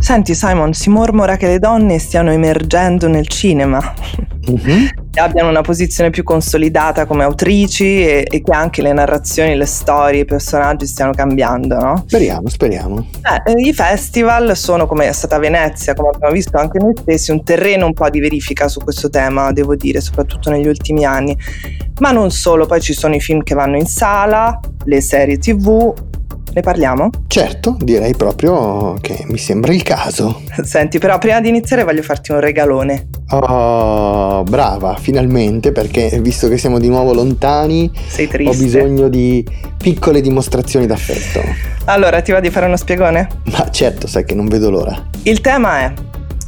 Senti Simon, si mormora che le donne stiano emergendo nel cinema. Mm-hmm. Abbiano una posizione più consolidata come autrici e, e, che anche le narrazioni, le storie, i personaggi stiano cambiando, no? Speriamo, speriamo. Eh, I festival sono, come è stata Venezia, come abbiamo visto anche noi stessi, un terreno un po' di verifica su questo tema, devo dire, soprattutto negli ultimi anni. Ma non solo, poi ci sono i film che vanno in sala, le serie tv, ne parliamo? Certo, direi proprio che mi sembra il caso. Senti, però prima di iniziare voglio farti un regalone. Oh, brava, finalmente, perché visto che siamo di nuovo lontani, Sei triste. ho bisogno di piccole dimostrazioni d'affetto. Allora, ti va di fare uno spiegone? Ma certo, sai che non vedo l'ora. Il tema è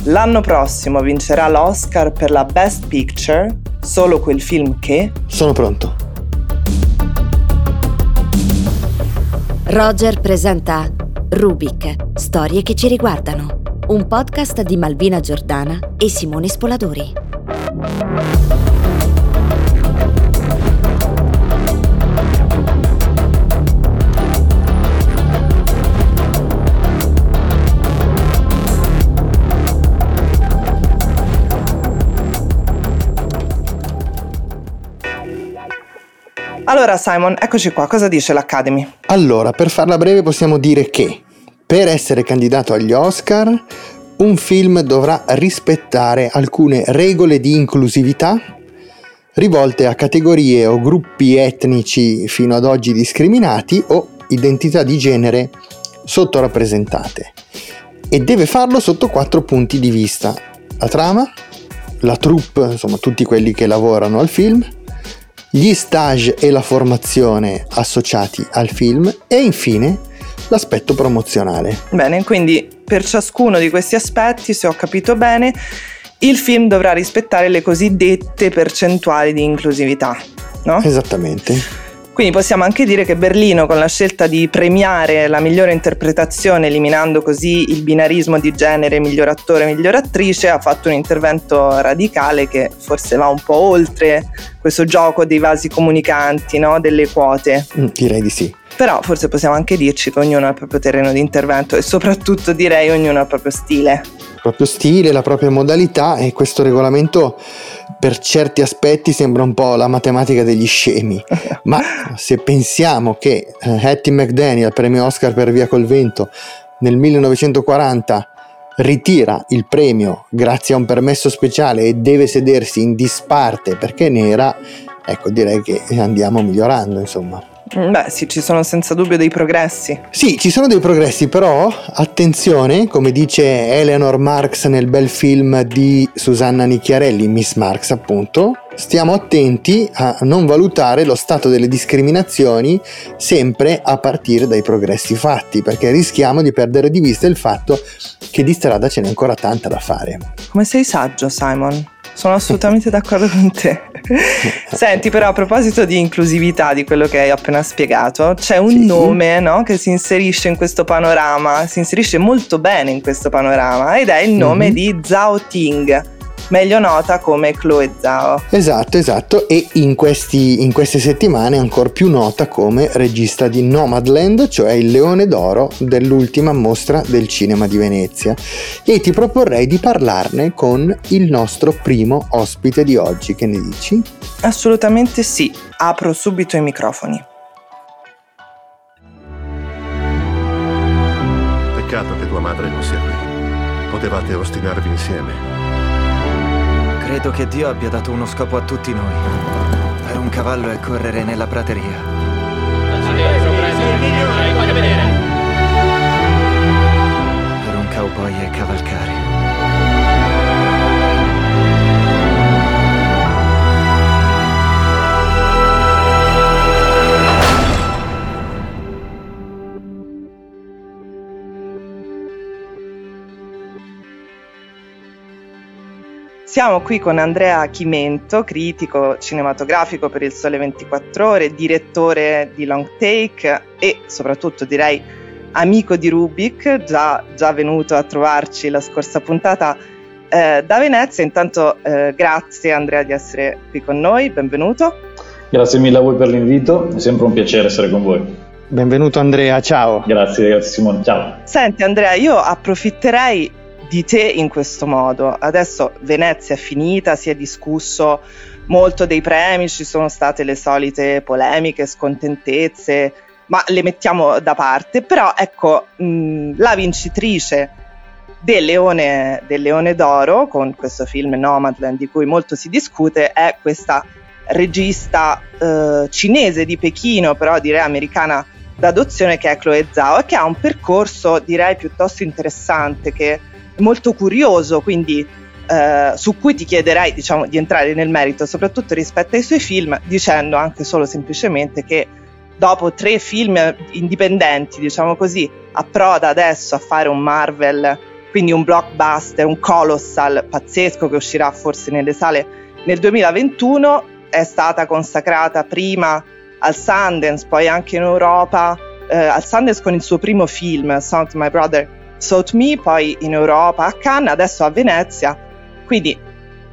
L'anno prossimo vincerà l'Oscar per la Best Picture solo quel film che... Sono pronto. Roger presenta Rubik, storie che ci riguardano, un podcast di Malvina Giordana e Simone Spoladori. Allora Simon, eccoci qua, cosa dice l'Academy? Allora, per farla breve possiamo dire che per essere candidato agli Oscar un film dovrà rispettare alcune regole di inclusività rivolte a categorie o gruppi etnici fino ad oggi discriminati o identità di genere sottorappresentate e deve farlo sotto quattro punti di vista. La trama, la troupe, insomma tutti quelli che lavorano al film, gli stage e la formazione associati al film e infine l'aspetto promozionale. Bene, quindi per ciascuno di questi aspetti, se ho capito bene, il film dovrà rispettare le cosiddette percentuali di inclusività, no? Esattamente. Quindi possiamo anche dire che Berlino, con la scelta di premiare la migliore interpretazione, eliminando così il binarismo di genere miglior attore, miglior attrice, ha fatto un intervento radicale che forse va un po' oltre questo gioco dei vasi comunicanti, no? delle quote. Mm, direi di sì. Però forse possiamo anche dirci che ognuno ha il proprio terreno di intervento e soprattutto direi ognuno ha il proprio stile. Il proprio stile, la propria modalità e questo regolamento per certi aspetti sembra un po' la matematica degli scemi, ma se pensiamo che eh, Hattie McDaniel, premio Oscar per Via col Vento, nel 1940 ritira il premio grazie a un permesso speciale e deve sedersi in disparte perché è nera, ecco direi che andiamo migliorando insomma. Beh, sì, ci sono senza dubbio dei progressi. Sì, ci sono dei progressi, però attenzione, come dice Eleanor Marx nel bel film di Susanna Nicchiarelli, Miss Marx appunto, stiamo attenti a non valutare lo stato delle discriminazioni sempre a partire dai progressi fatti, perché rischiamo di perdere di vista il fatto che di strada ce n'è ancora tanta da fare. Come sei saggio, Simon? Sono assolutamente d'accordo con te. Senti, però a proposito di inclusività, di quello che hai appena spiegato, c'è un sì. nome no, che si inserisce in questo panorama, si inserisce molto bene in questo panorama ed è il nome mm-hmm. di Zhao Ting meglio nota come Chloe Zhao. Esatto, esatto, e in, questi, in queste settimane ancora più nota come regista di Nomadland, cioè il leone d'oro dell'ultima mostra del cinema di Venezia. E ti proporrei di parlarne con il nostro primo ospite di oggi, che ne dici? Assolutamente sì, apro subito i microfoni. Peccato che tua madre non sia qui. Potevate ostinarvi insieme. Credo che Dio abbia dato uno scopo a tutti noi. Per un cavallo è correre nella prateria. Per un cowboy è cavalcare. Siamo qui con Andrea Chimento, critico cinematografico per il Sole 24 Ore, direttore di Long Take e soprattutto direi amico di Rubik, già, già venuto a trovarci la scorsa puntata eh, da Venezia. Intanto eh, grazie Andrea di essere qui con noi, benvenuto. Grazie mille a voi per l'invito, è sempre un piacere essere con voi. Benvenuto Andrea, ciao. Grazie, grazie Simone, ciao. Senti Andrea, io approfitterei di te in questo modo. Adesso Venezia è finita, si è discusso molto dei premi, ci sono state le solite polemiche, scontentezze, ma le mettiamo da parte. Però ecco, mh, la vincitrice del Leone, del Leone d'Oro, con questo film Nomadland di cui molto si discute, è questa regista eh, cinese di Pechino, però direi americana d'adozione, che è Chloe Zhao, e che ha un percorso direi piuttosto interessante, che molto curioso, quindi eh, su cui ti chiederei diciamo, di entrare nel merito, soprattutto rispetto ai suoi film, dicendo anche solo semplicemente che dopo tre film indipendenti, diciamo così, approda adesso a fare un Marvel quindi un blockbuster, un colossal pazzesco che uscirà forse nelle sale nel 2021, è stata consacrata prima al Sundance, poi anche in Europa, eh, al Sundance con il suo primo film, to My Brother Sought Me, poi in Europa a Cannes, adesso a Venezia. Quindi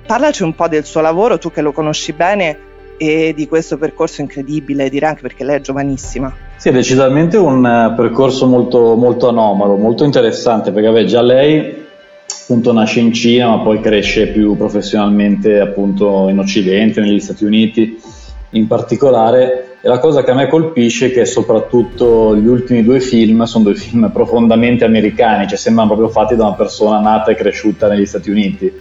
parlaci un po' del suo lavoro, tu che lo conosci bene e di questo percorso incredibile, direi anche perché lei è giovanissima. Sì, è decisamente un eh, percorso molto, molto anomalo, molto interessante, perché vabbè, già lei appunto nasce in Cina, ma poi cresce più professionalmente appunto in Occidente, negli Stati Uniti in particolare. E la cosa che a me colpisce è che soprattutto gli ultimi due film sono due film profondamente americani, cioè sembrano proprio fatti da una persona nata e cresciuta negli Stati Uniti.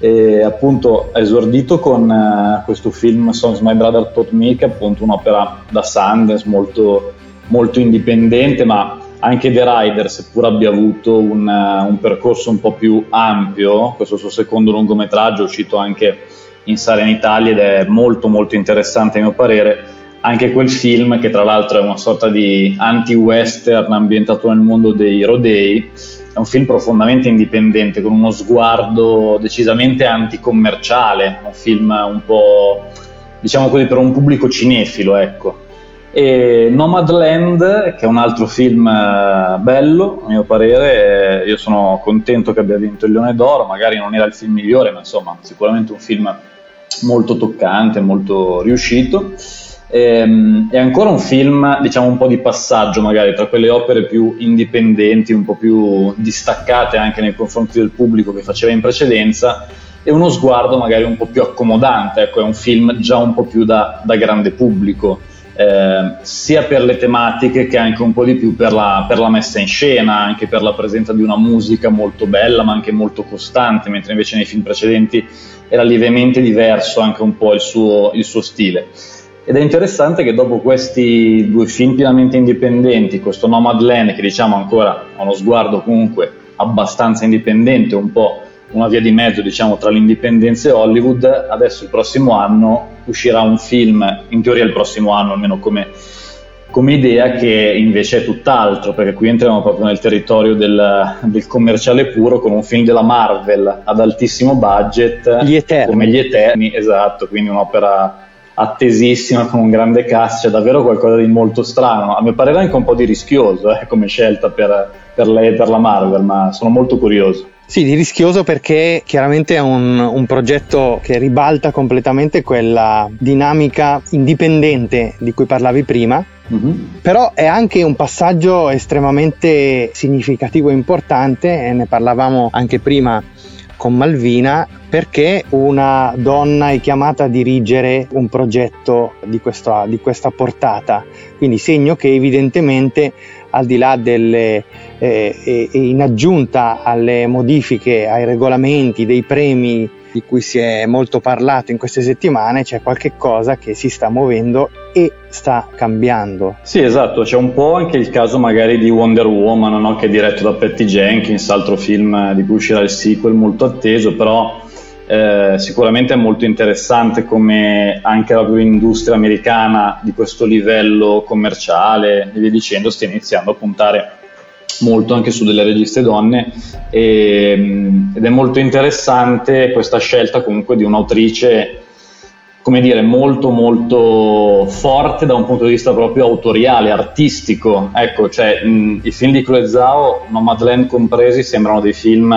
E appunto ha esordito con uh, questo film Songs My Brother Taught Me che è appunto un'opera da Sundance molto, molto indipendente ma anche The Rider seppur abbia avuto un, uh, un, percorso un po' più ampio questo suo secondo lungometraggio è uscito anche in sala in Italia ed è molto molto interessante a mio parere anche quel film che tra l'altro è una sorta di anti-western ambientato nel mondo dei rodei è un film profondamente indipendente, con uno sguardo decisamente anticommerciale, un film un po', diciamo così, per un pubblico cinefilo, ecco. E Nomadland, che è un altro film eh, bello, a mio parere, io sono contento che abbia vinto il Leone d'Oro, magari non era il film migliore, ma insomma, sicuramente un film molto toccante, molto riuscito. Ehm, è ancora un film, diciamo, un po' di passaggio magari tra quelle opere più indipendenti, un po' più distaccate anche nei confronti del pubblico che faceva in precedenza, e uno sguardo magari un po' più accomodante. Ecco, è un film già un po' più da, da grande pubblico. Eh, sia per le tematiche che anche un po' di più per la, per la, messa in scena, anche per la presenza di una musica molto bella ma anche molto costante, mentre invece nei film precedenti era lievemente diverso anche un po' il suo, il suo stile. Ed è interessante che dopo questi due film pienamente indipendenti, questo Nomadland che diciamo ancora ha uno sguardo comunque abbastanza indipendente, un po' una via di mezzo diciamo tra l'indipendenza e Hollywood, adesso il prossimo anno uscirà un film, in teoria il prossimo anno almeno come, come idea, che invece è tutt'altro, perché qui entriamo proprio nel territorio del, del, commerciale puro con un film della Marvel ad altissimo budget, gli Eterni. come Gli Eterni, esatto, quindi un'opera attesissima con un grande cast, c'è davvero qualcosa di molto strano, a mio parere anche un po' di rischioso eh, come scelta per, per lei e per la Marvel, ma sono molto curioso. Sì, di rischioso perché chiaramente è un, un, progetto che ribalta completamente quella dinamica indipendente di cui parlavi prima, mm-hmm. però è anche un passaggio estremamente significativo e importante, e ne parlavamo anche prima con Malvina perché una donna è chiamata a dirigere un progetto di questa, di questa portata. Quindi segno che evidentemente al di là delle, eh, in aggiunta alle modifiche ai regolamenti dei premi di cui si è molto parlato in queste settimane, c'è qualche cosa che si sta muovendo e sta cambiando. Sì, esatto, c'è un po' anche il caso magari di Wonder Woman, no? che è diretto da Patty Jenkins, altro film di cui uscirà il sequel molto atteso, però eh, sicuramente è molto interessante come anche l'industria americana di questo livello commerciale e via dicendo stia iniziando a puntare molto anche su delle registe donne. E, ehm, ed è molto interessante questa scelta comunque di un'autrice come dire molto molto forte da un punto di vista proprio autoriale, artistico. Ecco, cioè mh, i film di Chloe Zhao, Nomadland compresi, sembrano dei film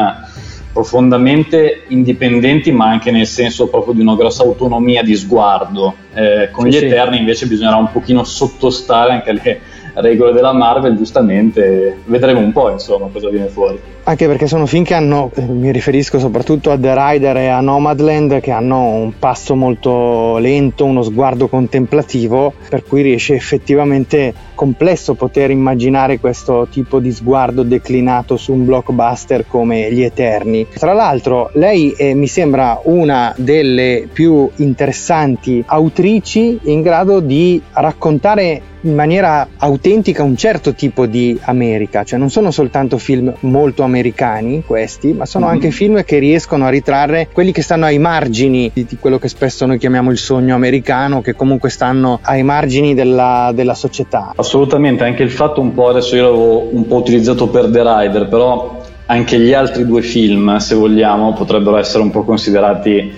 profondamente indipendenti ma anche nel senso proprio di una grossa autonomia di sguardo. Eh, con sì, gli Eterni invece bisognerà un pochino sottostare anche alle regole della Marvel, giustamente vedremo un po' insomma cosa viene fuori. Anche perché sono film che hanno, eh, mi riferisco soprattutto a The Rider e a Nomadland, che hanno un passo molto lento, uno sguardo contemplativo, per cui riesce effettivamente complesso poter immaginare questo tipo di sguardo declinato su un blockbuster come Gli Eterni. Tra l'altro, lei è, mi sembra una delle più interessanti autrici in grado di raccontare in maniera autentica un certo tipo di America, cioè non sono soltanto film molto americani questi, ma sono mm-hmm. anche film che riescono a ritrarre quelli che stanno ai margini di, di, quello che spesso noi chiamiamo il sogno americano, che comunque stanno ai margini della, della società. Assolutamente, anche il fatto un po', adesso io l'avevo un po' utilizzato per The Rider, però anche gli altri due film, se vogliamo, potrebbero essere un po' considerati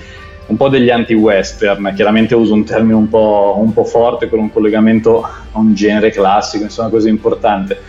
un po' degli anti-western, chiaramente uso un termine un po', un po', forte con un collegamento a un genere classico, insomma così importante.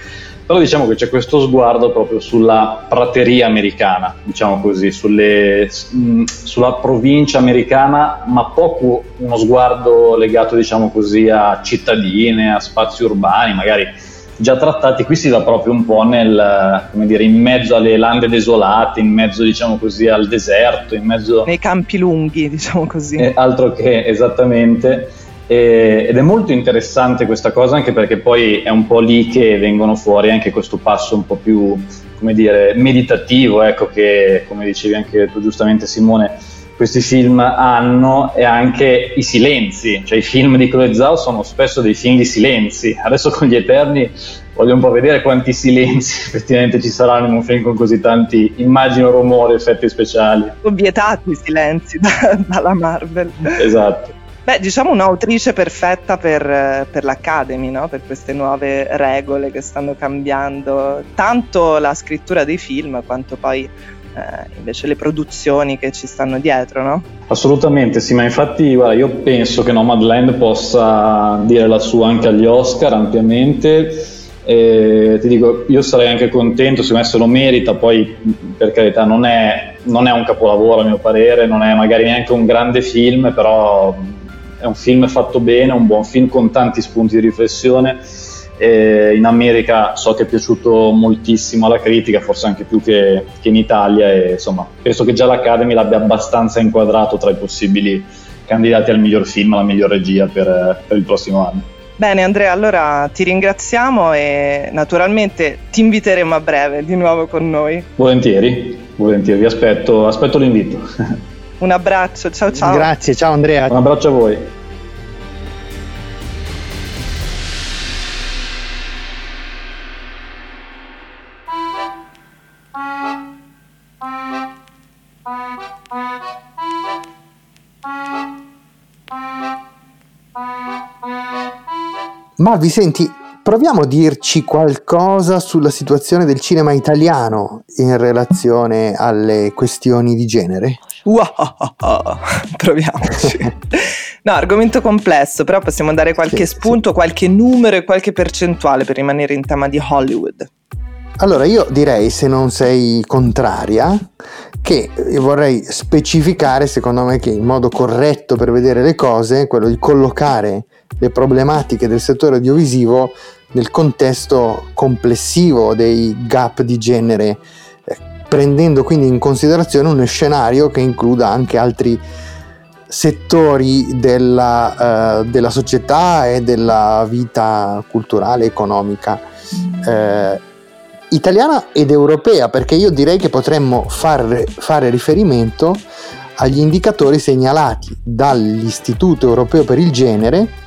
Però diciamo che c'è questo sguardo proprio sulla prateria americana, diciamo così, sulle, mh, sulla provincia americana, ma poco uno sguardo legato, diciamo così, a cittadine, a spazi urbani, magari già trattati, qui si va proprio un po' nel, come dire, in mezzo alle lande desolate, in mezzo, diciamo così, al deserto, in mezzo... Nei campi lunghi, diciamo così. Eh, altro che, esattamente. E, ed è molto interessante questa cosa anche perché poi è un po' lì che vengono fuori anche questo passo un po' più, come dire, meditativo, ecco, che, come dicevi anche tu giustamente Simone, questi film hanno e anche i silenzi, cioè i film di Chloe Zhao sono spesso dei film di silenzi. Adesso con gli Eterni voglio un po' vedere quanti silenzi effettivamente ci saranno in un film con così tanti, immagino, rumori, effetti speciali. Vietati i silenzi da, dalla Marvel. Esatto. Beh, diciamo un'autrice perfetta per, per l'Academy, no? per queste nuove regole che stanno cambiando tanto la scrittura dei film quanto poi eh, invece le produzioni che ci stanno dietro, no? Assolutamente sì, ma infatti guarda, io penso che Nomadland possa dire la sua anche agli Oscar ampiamente. E ti dico, io sarei anche contento se se lo merita, poi per carità non è, non è un capolavoro a mio parere, non è magari neanche un grande film, però è un film fatto bene, un buon film con tanti spunti di riflessione e in America so che è piaciuto moltissimo alla critica, forse anche più che, che in Italia e insomma penso che già l'Academy l'abbia abbastanza inquadrato tra i possibili candidati al miglior film, alla miglior regia per, per il prossimo anno. Bene Andrea, allora ti ringraziamo e naturalmente ti inviteremo a breve di nuovo con noi. Volentieri, volentieri, vi aspetto, aspetto l'invito. Un abbraccio, ciao ciao. Grazie, ciao Andrea. Un abbraccio a voi. Malvi, senti, proviamo a dirci qualcosa sulla situazione del cinema italiano in relazione alle questioni di genere? Wow, proviamoci. no, argomento complesso, però possiamo dare qualche sì, spunto, sì. qualche numero e qualche percentuale per rimanere in tema di Hollywood. Allora io direi, se non sei contraria, che vorrei specificare, secondo me, che il modo corretto per vedere le cose è quello di collocare le problematiche del settore audiovisivo nel contesto complessivo dei gap di genere, eh, prendendo quindi in considerazione uno scenario che includa anche altri settori della, uh, della società e della vita culturale economica. Uh, italiana ed europea, perché io direi che potremmo far, fare riferimento agli indicatori segnalati dall'Istituto Europeo per il Genere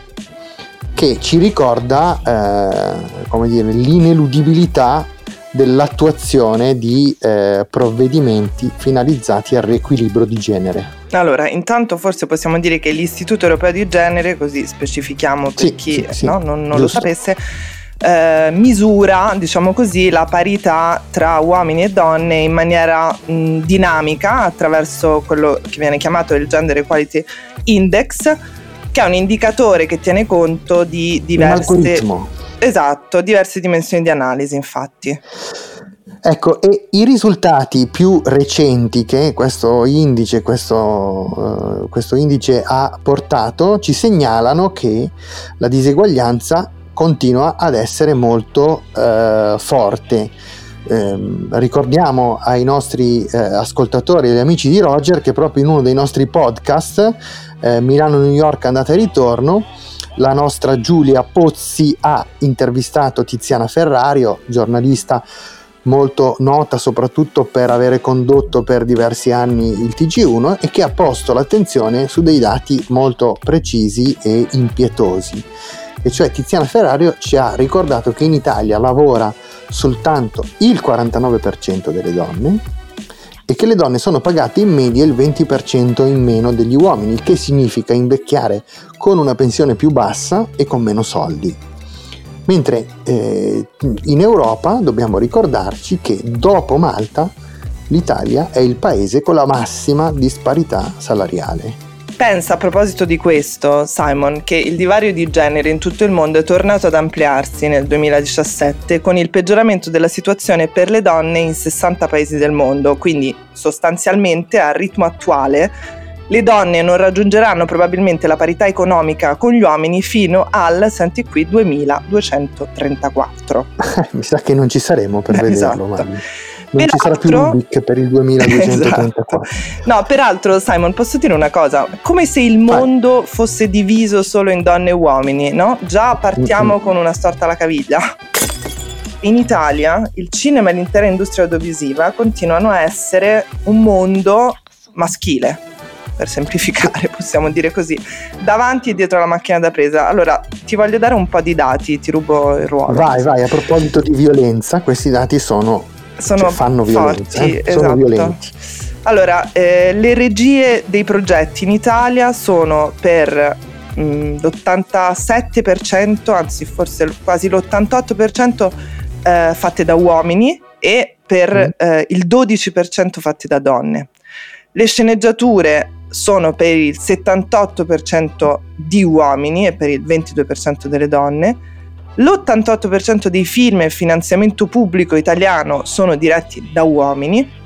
che ci ricorda eh, come dire, l'ineludibilità dell'attuazione di eh, provvedimenti finalizzati al riequilibrio di genere. Allora, intanto forse possiamo dire che l'Istituto Europeo di Genere, così specifichiamo per sì, chi sì, sì, no, non, non lo sapesse, eh, misura, diciamo così, la parità tra uomini e donne in maniera mh, dinamica attraverso quello che viene chiamato il Gender Equality Index che è un indicatore che tiene conto di diverse, esatto, diverse dimensioni di analisi, infatti. Ecco, e i risultati più recenti che questo indice, questo, uh, questo indice ha portato ci segnalano che la diseguaglianza continua ad essere molto eh, forte. Eh, ricordiamo ai nostri eh, ascoltatori e agli amici di Roger che proprio in uno dei nostri podcast, eh, Milano-New York andata e ritorno, la nostra Giulia Pozzi ha intervistato Tiziana Ferrario, giornalista molto nota soprattutto per avere condotto per diversi anni il TG1 e che ha posto l'attenzione su dei dati molto precisi e impietosi. E cioè Tiziana Ferrario ci ha ricordato che in Italia lavora soltanto il 49% delle donne e che le donne sono pagate in media il 20% in meno degli uomini, il che significa invecchiare con una pensione più bassa e con meno soldi. Mentre eh, in Europa dobbiamo ricordarci che dopo Malta l'Italia è il paese con la massima disparità salariale. Pensa a proposito di questo, Simon, che il divario di genere in tutto il mondo è tornato ad ampliarsi nel 2017 con il peggioramento della situazione per le donne in 60 paesi del mondo, quindi sostanzialmente al ritmo attuale le donne non raggiungeranno probabilmente la parità economica con gli uomini fino al, senti qui, 2234. Mi sa che non ci saremo per esatto. vederlo, ma non peraltro, ci sarà più Rubik per il 2234. Esatto. No, peraltro, Simon, posso dire una cosa? Come se il mondo Vai. fosse diviso solo in donne e uomini, no? Già partiamo mm-hmm. con una storta alla caviglia. In Italia il cinema e l'intera industria audiovisiva continuano a essere un mondo maschile per semplificare, possiamo dire così, davanti e dietro la macchina da presa. Allora, ti voglio dare un po' di dati, ti rubo il ruolo. Vai, vai, a proposito di violenza, questi dati sono, sono cioè, fanno violenza, forti, eh? esatto. sono violenti. Allora, eh, le regie dei progetti in Italia sono per mh, mm, l'87%, anzi forse quasi l'88% eh, fatte da uomini e per mm. eh, il 12% fatte da donne. Le sceneggiature sono per il 78% di uomini e per il 22% delle donne. L'88% dei film e finanziamento pubblico italiano sono diretti da uomini.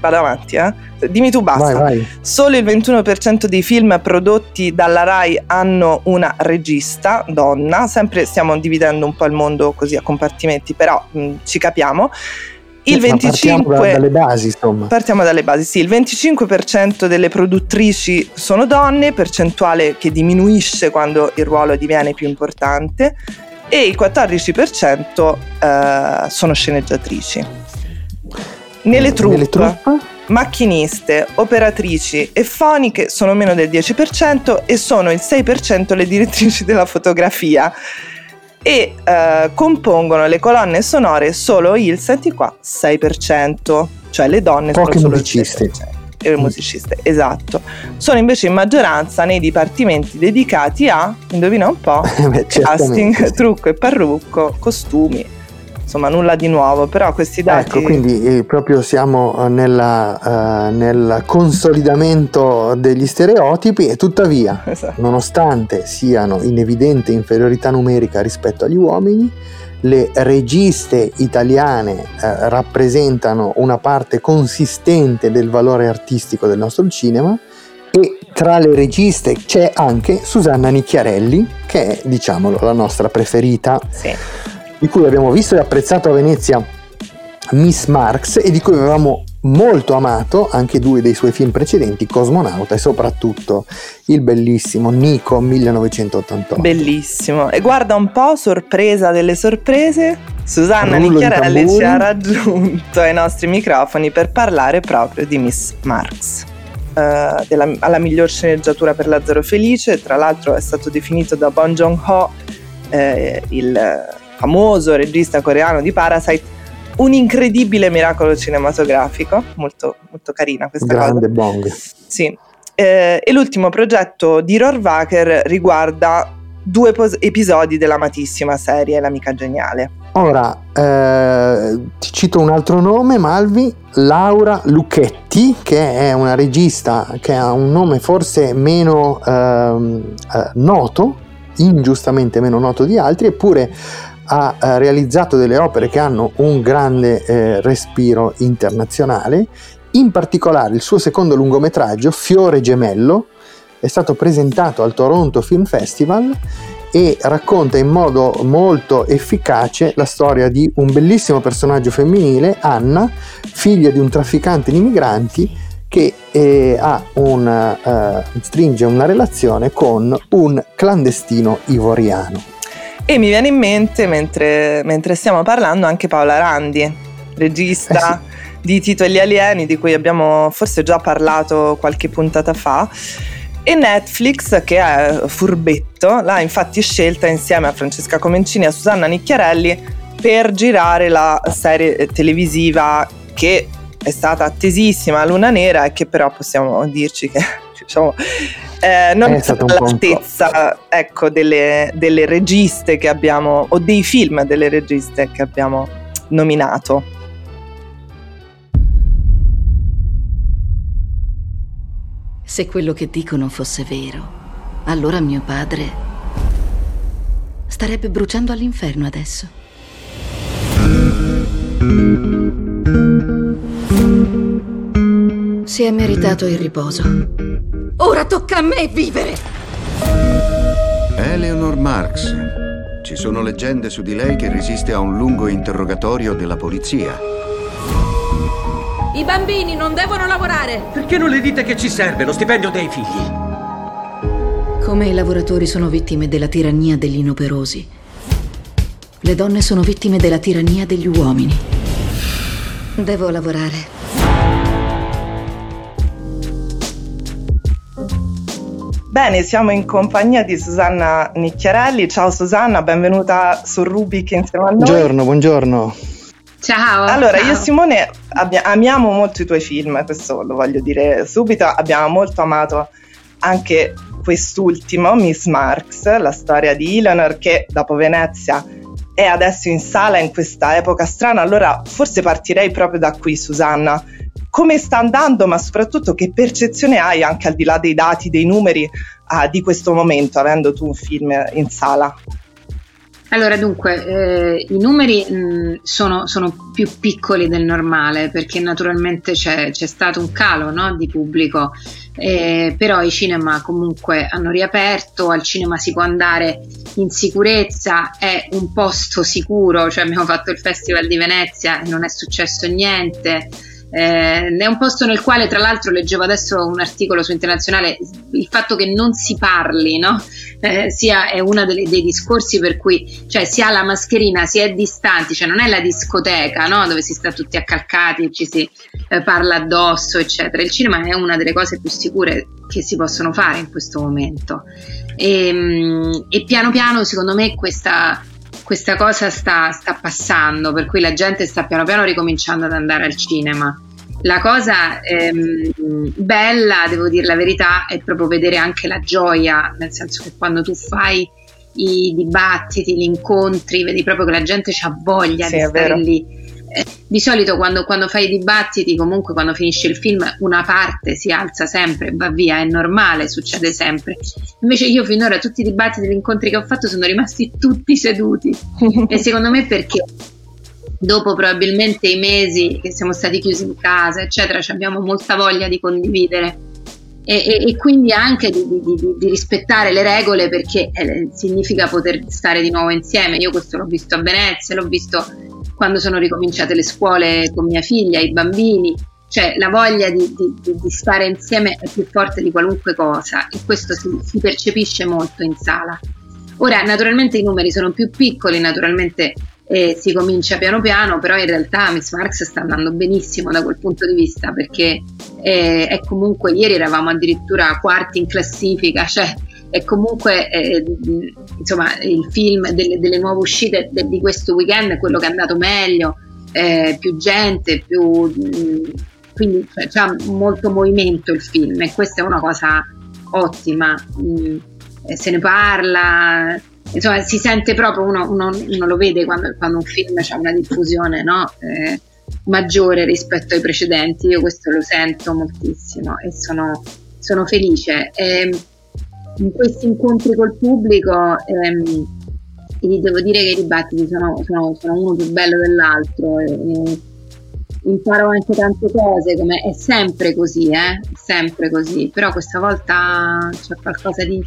Vado avanti, eh? Dimmi tu basta. Vai, vai. Solo il 21% dei film prodotti dalla RAI hanno una regista donna. Sempre stiamo dividendo un po' il mondo così a compartimenti, però mh, ci capiamo. Il 25 partiamo dalle basi, insomma. Partiamo dalle basi, sì. Il 25% delle produttrici sono donne, percentuale che diminuisce quando il ruolo diviene più importante, e il 14% eh, sono sceneggiatrici. Nelle truppe, Nelle truppe, macchiniste, operatrici e foniche sono meno del 10% e sono il 6% le direttrici della fotografia e eh, compongono le colonne sonore solo il, senti qua, 6%, cioè le donne Poche sono solo il 6%. Le musiciste, esatto. Sono invece in maggioranza nei dipartimenti dedicati a, indovina un po', Beh, casting, trucco e parrucco, costumi, insomma nulla di nuovo, però questi dati... Ecco, quindi eh, proprio siamo eh, nella, uh, nel consolidamento degli stereotipi e tuttavia, esatto. nonostante siano in evidente inferiorità numerica rispetto agli uomini, le registe italiane uh, rappresentano una parte consistente del valore artistico del nostro cinema e tra le registe c'è anche Susanna Nicchiarelli, che è, diciamolo, la nostra preferita. Sì di cui abbiamo visto e apprezzato a Venezia Miss Marx e di cui avevamo molto amato anche due dei suoi film precedenti, Cosmonauta e soprattutto il bellissimo Nico 1988. Bellissimo. E guarda un po', sorpresa delle sorprese, Susanna Nicchiarelli ci ha raggiunto ai nostri microfoni per parlare proprio di Miss Marx. Uh, della, alla miglior sceneggiatura per Lazzaro Felice, tra l'altro è stato definito da Bon Joon-ho eh, il famoso regista coreano di Parasite, un incredibile miracolo cinematografico, molto, molto carina questa Grande cosa. Bong. Sì. Eh, e l'ultimo progetto di Rohrwacher riguarda due pos- episodi dell'amatissima serie L'amica geniale. Ora, eh, ti cito un altro nome, Malvi, Laura Lucchetti, che è una regista che ha un nome forse meno ehm, eh, noto, ingiustamente meno noto di altri, eppure ha eh, realizzato delle opere che hanno un grande eh, respiro internazionale, in particolare il suo secondo lungometraggio, Fiore Gemello, è stato presentato al Toronto Film Festival e racconta in modo molto efficace la storia di un bellissimo personaggio femminile, Anna, figlia di un trafficante di migranti che eh, una, eh, stringe una relazione con un clandestino ivoriano. E mi viene in mente, mentre, mentre stiamo parlando, anche Paola Randi, regista eh sì. di Tito e gli alieni, di cui abbiamo forse già parlato qualche puntata fa. E Netflix, che è furbetto, l'ha infatti scelta insieme a Francesca Comencini e a Susanna Nicchiarelli per girare la serie televisiva che è stata attesissima Luna Nera e che però possiamo dirci che diciamo, eh, non è, è stata all'altezza ecco, delle, delle registe che abbiamo, o dei film delle registe che abbiamo nominato. Se quello che dicono fosse vero, allora mio padre starebbe bruciando all'inferno adesso. Si è meritato il riposo. Ora tocca a me vivere! Eleanor Marx. Ci sono leggende su di lei che resiste a un lungo interrogatorio della polizia. I bambini non devono lavorare! Perché non le dite che ci serve lo stipendio dei figli? Come i lavoratori sono vittime della tirannia degli inoperosi, le donne sono vittime della tirannia degli uomini. Devo lavorare. Bene, siamo in compagnia di Susanna Nicchiarelli. Ciao Susanna, benvenuta su Rubik insieme a noi. Buongiorno, buongiorno. Ciao. Allora, ciao. io e Simone abbia- amiamo molto i tuoi film, questo lo voglio dire subito. Abbiamo molto amato anche quest'ultimo, Miss Marx, la storia di Eleanor, che dopo Venezia è adesso in sala in questa epoca strana. Allora, forse partirei proprio da qui, Susanna come sta andando, ma soprattutto che percezione hai anche al di là dei dati, dei numeri uh, di questo momento, avendo tu un film in sala? Allora, dunque, eh, i numeri mh, sono, sono, più piccoli del normale perché naturalmente c'è, c'è stato un calo no, di pubblico, eh, però i cinema comunque hanno riaperto, al cinema si può andare in sicurezza, è un posto sicuro, cioè abbiamo fatto il Festival di Venezia e non è successo niente. Eh, è un posto nel quale, tra l'altro, leggevo adesso un articolo su Internazionale, il fatto che non si parli, no? eh, sia è uno dei, dei, discorsi per cui cioè, si ha la mascherina, si è distanti, cioè non è la discoteca no? dove si sta tutti accalcati, ci si eh, parla addosso, eccetera. Il cinema è una delle cose più sicure che si possono fare in questo momento. E, ehm, e piano piano, secondo me, questa questa cosa sta, sta, passando, per cui la gente sta piano piano ricominciando ad andare al cinema. La cosa ehm, bella, devo dire la verità, è proprio vedere anche la gioia, nel senso che quando tu fai i dibattiti, gli incontri, vedi proprio che la gente ha voglia sì, di stare vero. lì di solito quando, quando, fai i dibattiti, comunque quando finisce il film, una parte si alza sempre, va via, è normale, succede sempre. Invece io finora tutti i dibattiti, gli incontri che ho fatto sono rimasti tutti seduti e secondo me perché dopo probabilmente i mesi che siamo stati chiusi in casa, eccetera, abbiamo molta voglia di condividere. E, e, e quindi anche di, di, di, di, rispettare le regole perché eh, significa poter stare di nuovo insieme. Io questo l'ho visto a Venezia, l'ho visto quando sono ricominciate le scuole con mia figlia, i bambini, cioè la voglia di, di, di stare insieme è più forte di qualunque cosa e questo si, si, percepisce molto in sala. Ora, naturalmente i numeri sono più piccoli, naturalmente eh, si comincia piano piano, però in realtà Miss Marx sta andando benissimo da quel punto di vista perché eh, è comunque, ieri eravamo addirittura quarti in classifica, cioè e comunque eh, insomma il film delle, delle nuove uscite de, di questo weekend è quello che è andato meglio eh, più gente più mh, quindi cioè, c'è molto movimento il film e questa è una cosa ottima mh, se ne parla insomma si sente proprio uno, uno, uno lo vede quando, quando, un film ha una diffusione no? eh, maggiore rispetto ai precedenti io questo lo sento moltissimo e sono, sono felice e, in questi incontri col pubblico ehm, devo dire che i dibattiti sono, sono, sono uno più bello dell'altro e, e imparo anche tante cose, come è sempre così, eh? sempre così, però questa volta c'è qualcosa di,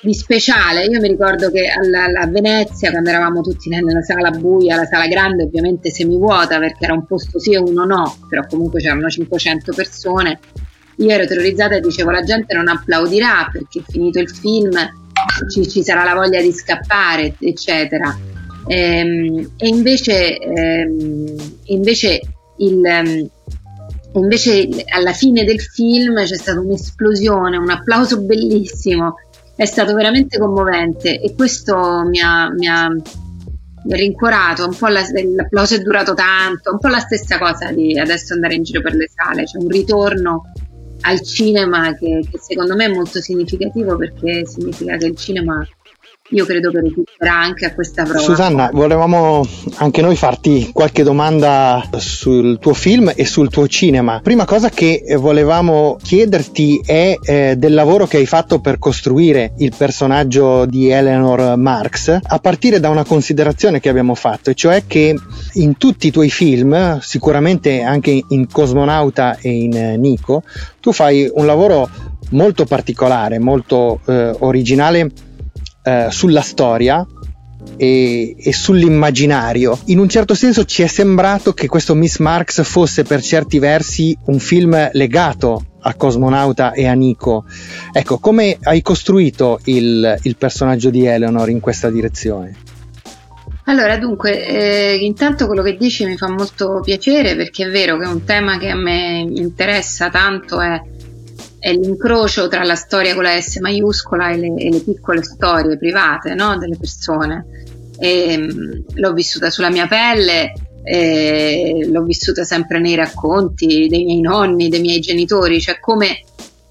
di speciale. Io mi ricordo che a Venezia, quando eravamo tutti nella sala buia, la sala grande, ovviamente semivuota perché era un posto sì e uno no, però comunque c'erano 500 persone. Io ero terrorizzata e dicevo la gente non applaudirà perché finito il film ci, ci sarà la voglia di scappare, eccetera. Ehm, e invece, ehm, invece, il, ehm, invece alla fine del film c'è stata un'esplosione, un applauso bellissimo. È stato veramente commovente e questo mi ha, mi ha, rincuorato, un po' la, l'applauso è durato tanto, un po' la stessa cosa di adesso andare in giro per le sale, c'è un ritorno al cinema che, che secondo me è molto significativo perché significa che il cinema io credo che risulterà anche a questa prova. Susanna, volevamo anche noi farti qualche domanda sul tuo film e sul tuo cinema. Prima cosa che volevamo chiederti è eh, del lavoro che hai fatto per costruire il personaggio di Eleanor Marx, a partire da una considerazione che abbiamo fatto, e cioè che in tutti i tuoi film, sicuramente anche in Cosmonauta e in eh, Nico, tu fai un lavoro molto particolare, molto eh, originale eh, sulla storia e, e, sull'immaginario. In un certo senso ci è sembrato che questo Miss Marx fosse per certi versi un film legato a Cosmonauta e a Nico. Ecco, come hai costruito il, il personaggio di Eleanor in questa direzione? Allora, dunque, eh, intanto quello che dici mi fa molto piacere perché è vero che un tema che a me interessa tanto è è l'incrocio tra la storia con la S maiuscola e le, e le piccole storie private no, delle persone. E, mh, mm, l'ho vissuta sulla mia pelle, e l'ho vissuta sempre nei racconti dei miei nonni, dei miei genitori, cioè come,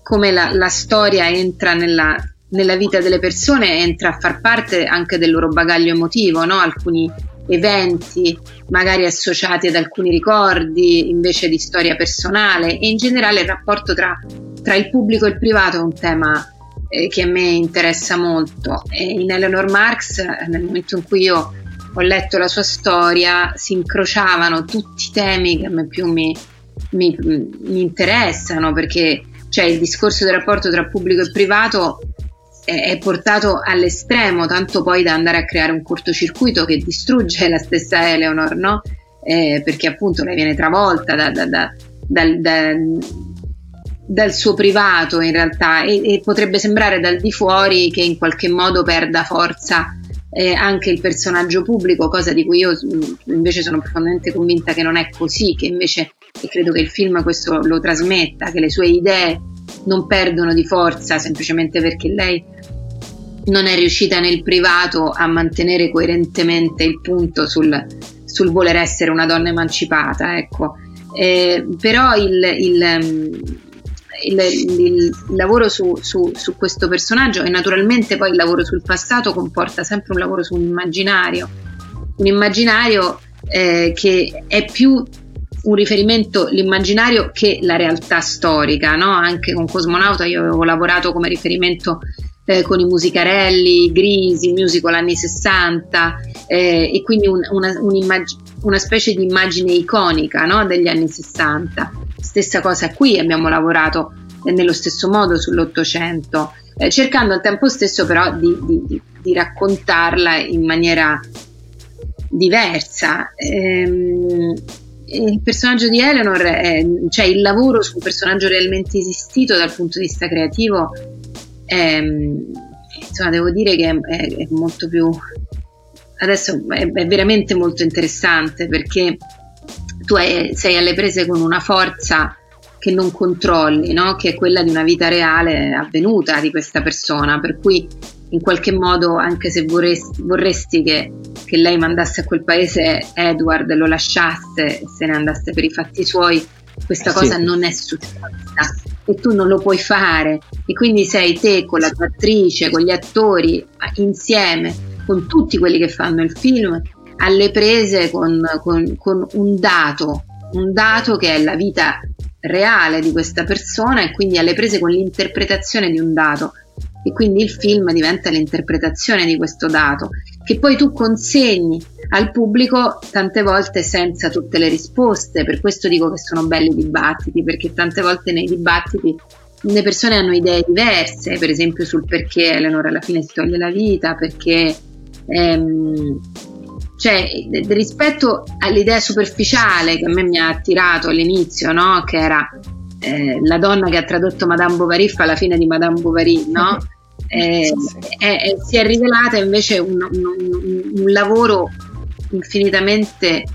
come la, la, storia entra nella, nella, vita delle persone, entra a far parte anche del loro bagaglio emotivo, no? alcuni eventi magari associati ad alcuni ricordi invece di storia personale e in generale il rapporto tra tra il pubblico e il privato è un tema eh, che a me interessa molto. E in Eleanor Marx, nel momento in cui io ho letto la sua storia, si incrociavano tutti i temi che a me più mi, mi, mi interessano, perché cioè, il discorso del rapporto tra pubblico e privato è, portato all'estremo, tanto poi da andare a creare un cortocircuito che distrugge la stessa Eleanor, no? Eh, perché appunto lei viene travolta da, da, da, da dal suo privato in realtà e, e, potrebbe sembrare dal di fuori che in qualche modo perda forza eh, anche il personaggio pubblico, cosa di cui io mm, invece sono profondamente convinta che non è così, che invece e credo che il film questo lo trasmetta, che le sue idee non perdono di forza semplicemente perché lei non è riuscita nel privato a mantenere coerentemente il punto sul, sul voler essere una donna emancipata, ecco. Eh, però il, il il, il lavoro su, su, su, questo personaggio e naturalmente poi il lavoro sul passato comporta sempre un lavoro su un immaginario, un immaginario eh, che è più un riferimento l'immaginario che la realtà storica, no? anche con Cosmonauta io avevo lavorato come riferimento eh, con i musicarelli, Grisi, musical anni 60 eh, e quindi un, una, un una, specie di immagine iconica no? degli anni 60 Stessa cosa qui, abbiamo lavorato nello stesso modo sull'Ottocento, eh, cercando al tempo stesso però di, di, di raccontarla in maniera diversa. Ehm, il personaggio di Eleanor, è, cioè il lavoro su un personaggio realmente esistito dal punto di vista creativo, è, insomma, devo dire che è, è molto più. Adesso è, è veramente molto interessante perché tu hai, sei alle prese con una forza che non controlli, no? che è quella di una vita reale avvenuta di questa persona, per cui in qualche modo, anche se vorresti, vorresti che, che, lei mandasse a quel paese Edward lo lasciasse e se ne andasse per i fatti suoi, questa eh cosa sì. non è successa e tu non lo puoi fare. E quindi sei te con la tua attrice, con gli attori insieme, con tutti quelli che fanno il film alle prese con, con, con un dato, un dato che è la vita reale di questa persona e quindi alle prese con l'interpretazione di un dato. E quindi il film diventa l'interpretazione di questo dato che poi tu consegni al pubblico tante volte senza tutte le risposte per questo dico che sono belli i dibattiti perché tante volte nei dibattiti le persone hanno idee diverse, per esempio sul perché Eleanor alla fine si toglie la vita, perché ehm, cioè rispetto all'idea superficiale che a me mi ha attirato all'inizio, no? che era eh, la donna che ha tradotto Madame Bovary fa la fine di Madame Bovary, no? Eh, è, si è rivelata invece un, un, un, lavoro infinitamente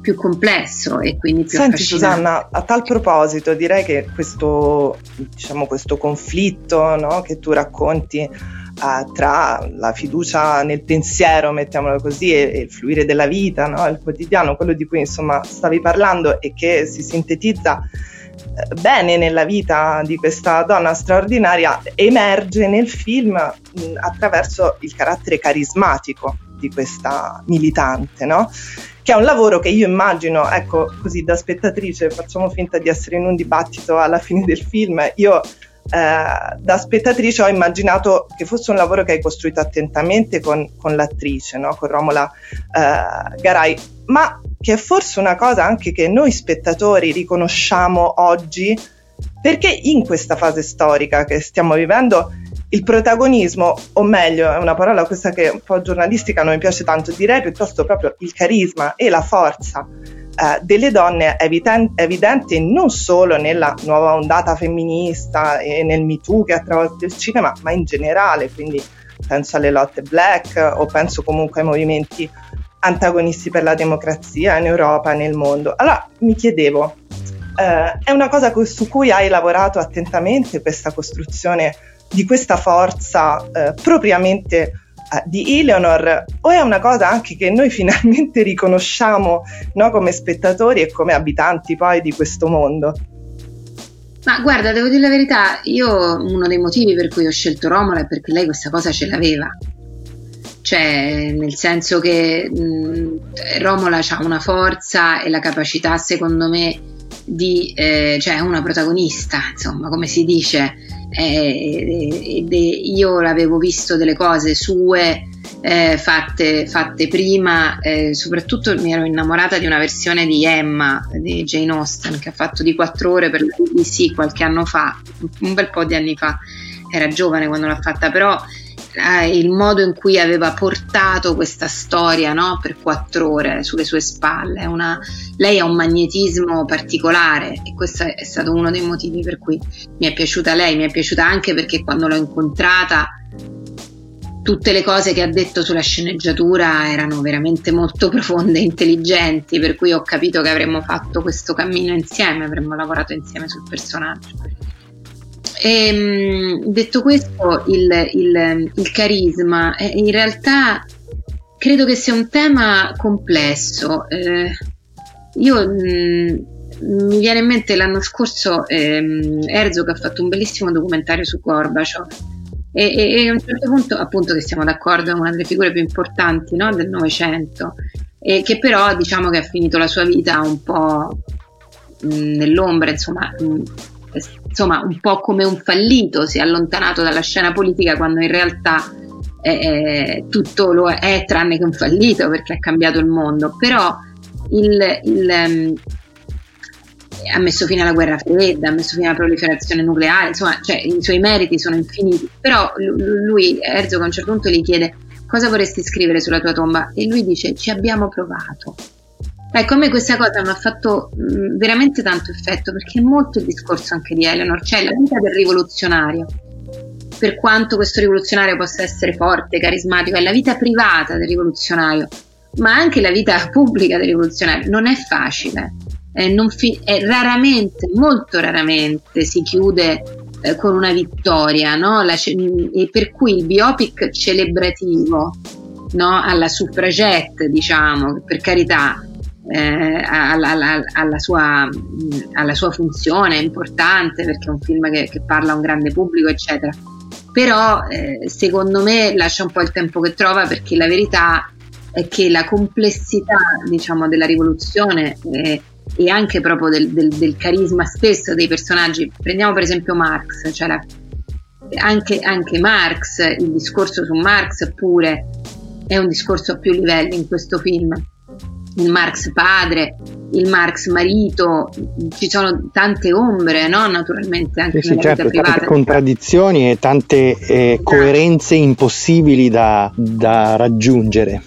più complesso e quindi più Senti Susanna, a tal proposito direi che questo, diciamo, questo conflitto no, che tu racconti eh, tra la fiducia nel pensiero, mettiamolo così, e, e il fluire della vita, no, il quotidiano, quello di cui insomma stavi parlando e che si sintetizza eh, bene nella vita di questa donna straordinaria emerge nel film mh, attraverso il carattere carismatico di questa militante, no? che è un lavoro che io immagino, ecco, così da spettatrice, facciamo finta di essere in un dibattito alla fine del film, io eh, da spettatrice ho immaginato che fosse un lavoro che hai costruito attentamente con, con l'attrice, no? con Romola eh, Garai, ma che è forse una cosa anche che noi spettatori riconosciamo oggi, perché in questa fase storica che stiamo vivendo il protagonismo, o meglio, è una parola questa che un po' giornalistica non mi piace tanto, direi piuttosto proprio il carisma e la forza eh, delle donne è evidente, evidente non solo nella nuova ondata femminista e nel Me Too che attraversa il cinema, ma in generale, quindi penso alle lotte black o penso comunque ai movimenti antagonisti per la democrazia in Europa nel mondo. Allora mi chiedevo, eh, è una cosa su cui hai lavorato attentamente questa costruzione di questa forza eh, propriamente eh, di Eleanor o è una cosa anche che noi finalmente riconosciamo no, come spettatori e come abitanti poi di questo mondo? Ma guarda, devo dire la verità, io uno dei motivi per cui ho scelto Romola è perché lei questa cosa ce l'aveva. Cioè, nel senso che mh, Romola ha una forza e la capacità, secondo me, di, eh, cioè una protagonista, insomma, come si dice, eh, ed io l'avevo visto delle cose sue eh, fatte, fatte, prima, eh, soprattutto mi ero innamorata di una versione di Emma di Jane Austen che ha fatto di quattro ore per la BBC qualche anno fa, un bel po' di anni fa, era giovane quando l'ha fatta, però eh, il modo in cui aveva portato questa storia no? per quattro ore sulle sue spalle. Una, lei ha un magnetismo particolare e questo è stato uno dei motivi per cui mi è piaciuta lei, mi è piaciuta anche perché quando l'ho incontrata tutte le cose che ha detto sulla sceneggiatura erano veramente molto profonde e intelligenti, per cui ho capito che avremmo fatto questo cammino insieme, avremmo lavorato insieme sul personaggio. E, ehm, detto questo, il, il, il carisma, eh, in realtà credo che sia un tema complesso. Eh, io mh, mm, mi viene in mente l'anno scorso ehm, Herzog ha fatto un bellissimo documentario su Gorbaciov e, e, e, a un certo punto, appunto, che siamo d'accordo, è una delle figure più importanti no, del Novecento, e che però diciamo che ha finito la sua vita un po' mh, mm, nell'ombra, insomma, mh, mm, insomma un po' come un fallito, si è allontanato dalla scena politica quando in realtà eh, tutto lo è tranne che un fallito perché ha cambiato il mondo, però il, il, um, ha messo fine alla guerra fredda, ha messo fine alla proliferazione nucleare, insomma cioè, i suoi meriti sono infiniti, però lui, Herzog a un certo punto gli chiede cosa vorresti scrivere sulla tua tomba? E lui dice ci abbiamo provato Ecco, a me questa cosa mi ha fatto mh, veramente tanto effetto perché è molto il discorso anche di Eleanor, cioè la vita del rivoluzionario. Per quanto questo rivoluzionario possa essere forte, carismatico, è la vita privata del rivoluzionario, ma anche la vita pubblica del rivoluzionario non è facile. Eh, fi- è raramente, molto raramente si chiude eh, con una vittoria, no? ce- e per cui il biopic celebrativo no? alla suffragette, diciamo, per carità, eh, alla, alla, alla, sua, alla, sua, funzione importante perché è un film che, che parla a un grande pubblico eccetera. Però eh, secondo me lascia un po' il tempo che trova perché la verità è che la complessità diciamo della rivoluzione eh, e anche proprio del, del, del, carisma stesso dei personaggi. Prendiamo per esempio Marx cioè la, anche, anche Marx il discorso su Marx pure è un discorso a più livelli in questo film il Marx padre, il Marx marito, ci sono tante ombre, no? naturalmente anche sì, nella sì, certo, privata. tante contraddizioni e tante eh, Esatto. coerenze impossibili da, da raggiungere.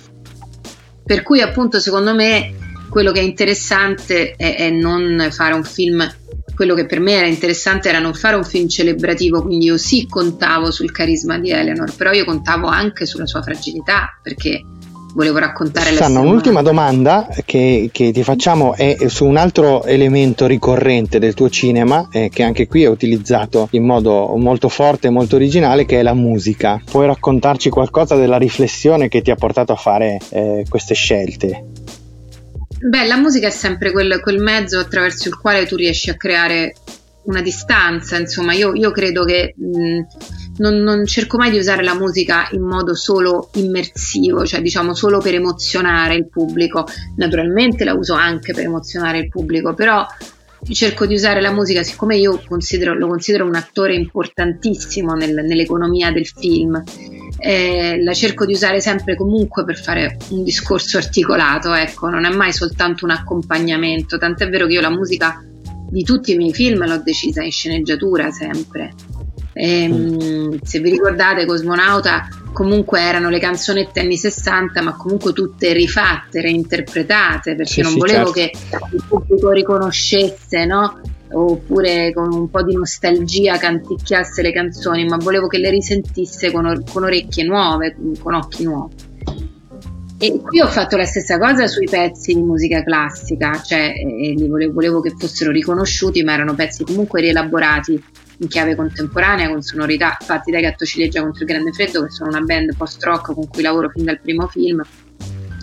Per cui appunto secondo me quello che è interessante è, è non fare un film, quello che per me era interessante era non fare un film celebrativo, quindi io sì contavo sul carisma di Eleanor, però io contavo anche sulla sua fragilità, perché volevo raccontare la Sanna, un'ultima domanda che, che ti facciamo è su un altro elemento ricorrente del tuo cinema, eh, che anche qui è utilizzato in modo molto forte e molto originale, che è la musica. Puoi raccontarci qualcosa della riflessione che ti ha portato a fare eh, queste scelte? Beh, la musica è sempre quel, quel mezzo attraverso il quale tu riesci a creare una distanza, insomma, io, io credo che mh, non, non cerco mai di usare la musica in modo solo immersivo, cioè diciamo solo per emozionare il pubblico. Naturalmente la uso anche per emozionare il pubblico, però cerco di usare la musica, siccome io considero, lo considero un attore importantissimo nel- nell'economia del film, eh, la cerco di usare sempre comunque per fare un discorso articolato, ecco, non è mai soltanto un accompagnamento, tant'è vero che io la musica di tutti i miei film l'ho decisa in sceneggiatura sempre. Ehm, se vi ricordate Cosmonauta comunque erano le canzonette anni 60 ma comunque tutte rifatte, reinterpretate perché Sì, non sì, volevo certo. che il pubblico riconoscesse no? oppure con un po' di nostalgia canticchiasse le canzoni ma volevo che le risentisse con, or- con orecchie nuove, con occhi nuovi. E qui ho fatto la stessa cosa sui pezzi di musica classica, cioè eh, li volevo, volevo che fossero riconosciuti, ma erano pezzi comunque rielaborati in chiave contemporanea, con sonorità fatti dai Gatto Ciliegia contro il Grande Freddo, che sono una band post-rock con cui lavoro fin dal primo film,